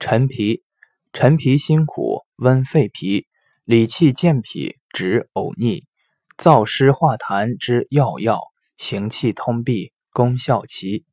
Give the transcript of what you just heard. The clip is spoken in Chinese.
陈皮陈皮辛苦温肺脾理气健脾止呕逆燥湿化痰之要药行气通痹功效奇。